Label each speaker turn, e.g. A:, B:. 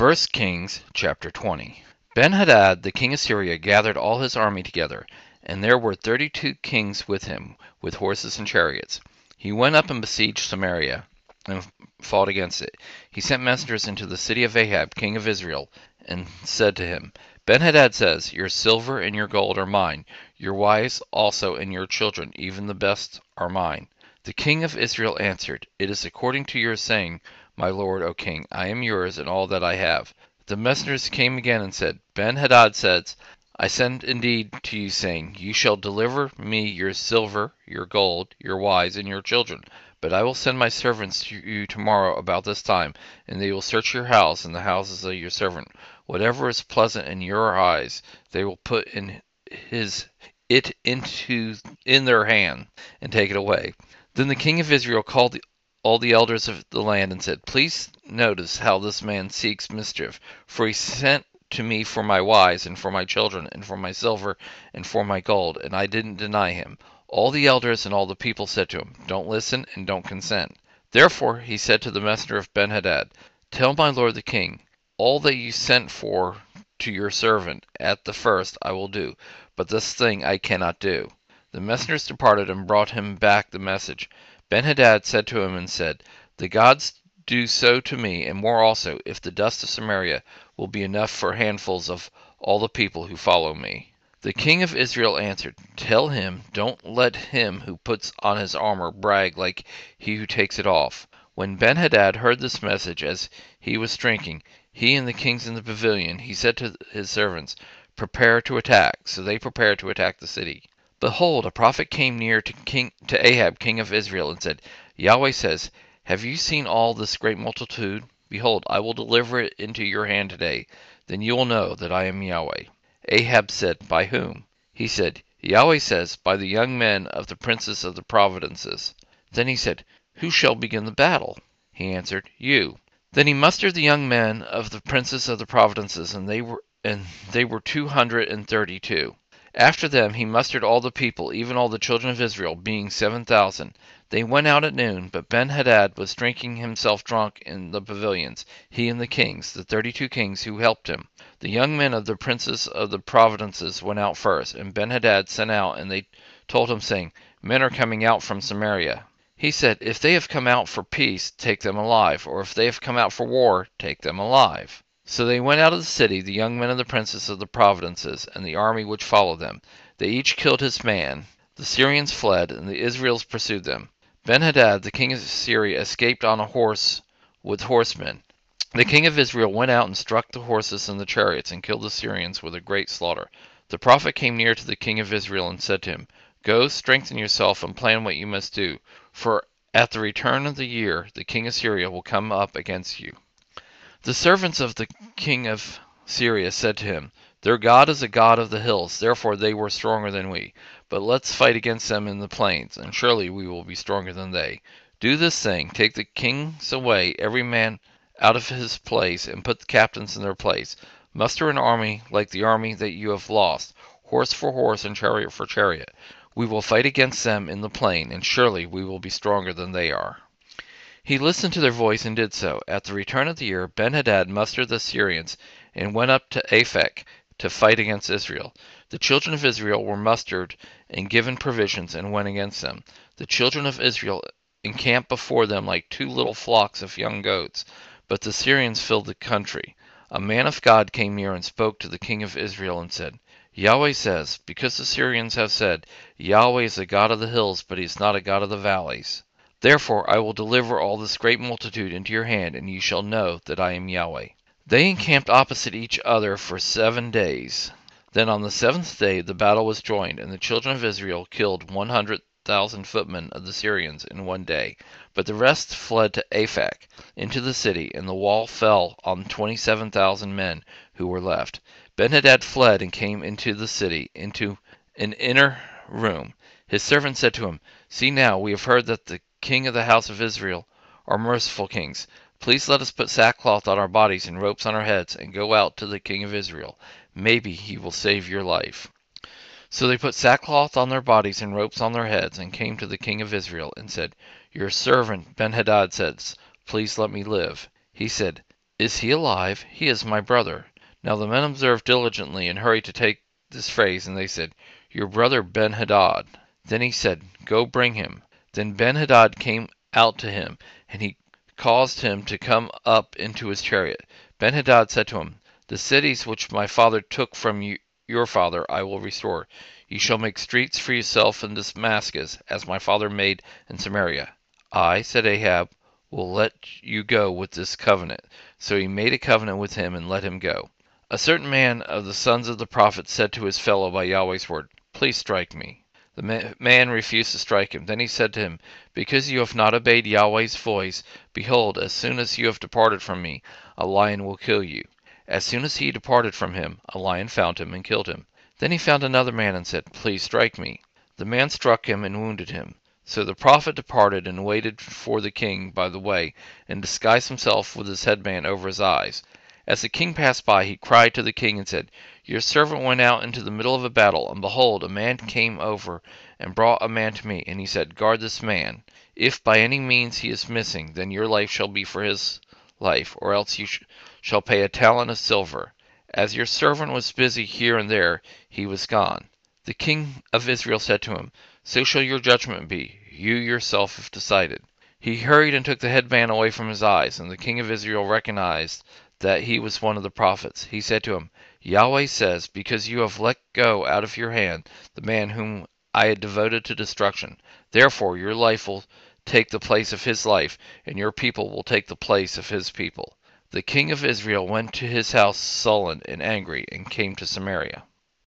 A: 1 Kings chapter 20. Ben-Hadad, the king of Syria, gathered all his army together, and there were thirty-two kings with him, with horses and chariots. He went up and besieged Samaria, and fought against it. He sent messengers into the city of Ahab, king of Israel, and said to him, Ben-Hadad says, Your silver and your gold are mine, your wives also and your children, even the best, are mine. The king of Israel answered, It is according to your saying, my lord, O king, I am yours and all that I have. The messengers came again and said, Ben-Hadad says, I send indeed to you, saying, You shall deliver me your silver, your gold, your wives, and your children. But I will send my servants to you tomorrow about this time, and they will search your house and the houses of your servant. Whatever is pleasant in your eyes, they will put in his it into in their hand and take it away. Then the king of Israel called the all the elders of the land and said, Please notice how this man seeks mischief, for he sent to me for my wives and for my children and for my silver and for my gold, and I didn't deny him. All the elders and all the people said to him, Don't listen and don't consent. Therefore he said to the messenger of Benhadad, Tell my lord the king, all that you sent for to your servant at the first I will do, but this thing I cannot do. The messengers departed and brought him back the message. Ben-Hadad said to him and said, The gods do so to me, and more also, if the dust of Samaria will be enough for handfuls of all the people who follow me. The king of Israel answered, Tell him, don't let him who puts on his armor brag like he who takes it off. When Ben-Hadad heard this message as he was drinking, he and the kings in the pavilion, he said to his servants, Prepare to attack. So they prepared to attack the city. Behold, a prophet came near to King to Ahab, king of Israel, and said, Yahweh says, Have you seen all this great multitude? Behold, I will deliver it into your hand today. Then you will know that I am Yahweh. Ahab said, By whom? He said, Yahweh says, By the young men of the princes of the providences. Then he said, Who shall begin the battle? He answered, You. Then he mustered the young men of the princes of the providences, and they were and they were two hundred and thirty-two. After them he mustered all the people, even all the children of Israel, being seven thousand. They went out at noon, but Ben-Hadad was drinking himself drunk in the pavilions, he and the kings, the thirty-two kings who helped him. The young men of the princes of the providences went out first, and Ben-Hadad sent out, and they told him, saying, Men are coming out from Samaria. He said, If they have come out for peace, take them alive, or if they have come out for war, take them alive. So they went out of the city, the young men of the princes of the providences, and the army which followed them. They each killed his man. The Syrians fled, and the Israels pursued them. Benhadad, the king of Syria, escaped on a horse with horsemen. The king of Israel went out and struck the horses and the chariots, and killed the Syrians with a great slaughter. The prophet came near to the king of Israel and said to him, Go, strengthen yourself, and plan what you must do, for at the return of the year the king of Syria will come up against you. The servants of the king of Syria said to him, Their God is a God of the hills, therefore they were stronger than we. But let's fight against them in the plains, and surely we will be stronger than they. Do this thing, take the kings away, every man out of his place, and put the captains in their place. Muster an army like the army that you have lost, horse for horse and chariot for chariot. We will fight against them in the plain, and surely we will be stronger than they are. He listened to their voice and did so. At the return of the year, Benhadad mustered the Syrians and went up to Aphek to fight against Israel. The children of Israel were mustered and given provisions and went against them. The children of Israel encamped before them like two little flocks of young goats, but the Syrians filled the country. A man of God came near and spoke to the king of Israel and said, Yahweh says, Because the Syrians have said, Yahweh is a God of the hills, but he is not a God of the valleys. Therefore I will deliver all this great multitude into your hand, and you shall know that I am Yahweh. They encamped opposite each other for seven days. Then on the seventh day the battle was joined, and the children of Israel killed one hundred thousand footmen of the Syrians in one day. But the rest fled to Aphek, into the city, and the wall fell on twenty seven thousand men who were left. Benhadad fled and came into the city, into an inner room. His servant said to him, See now, we have heard that the king of the house of Israel, are merciful kings. Please let us put sackcloth on our bodies and ropes on our heads, and go out to the king of Israel. Maybe he will save your life. So they put sackcloth on their bodies and ropes on their heads, and came to the king of Israel, and said, Your servant Benhadad says, Please let me live. He said, Is he alive? He is my brother. Now the men observed diligently and hurried to take this phrase, and they said, Your brother Benhadad. Then he said, Go bring him. Then Benhadad came out to him, and he caused him to come up into his chariot. Benhadad said to him, The cities which my father took from you, your father I will restore. You shall make streets for yourself in Damascus, as my father made in Samaria. I, said Ahab, will let you go with this covenant. So he made a covenant with him and let him go. A certain man of the sons of the prophets said to his fellow by Yahweh's word, Please strike me. The man refused to strike him. Then he said to him, Because you have not obeyed Yahweh's voice, behold, as soon as you have departed from me, a lion will kill you. As soon as he departed from him, a lion found him and killed him. Then he found another man and said, Please strike me. The man struck him and wounded him. So the prophet departed and waited for the king by the way, and disguised himself with his headband over his eyes. As the king passed by, he cried to the king and said, Your servant went out into the middle of a battle, and behold, a man came over and brought a man to me, and he said, Guard this man. If by any means he is missing, then your life shall be for his life, or else you sh shall pay a talent of silver. As your servant was busy here and there, he was gone. The king of Israel said to him, So shall your judgment be. You yourself have decided. He hurried and took the headband away from his eyes, and the king of Israel recognized that he was one of the prophets. He said to him, Yahweh says, Because you have let go out of your hand the man whom I had devoted to destruction, therefore your life will take the place of his life, and your people will take the place of his people. The king of Israel went to his house sullen and angry, and came to Samaria.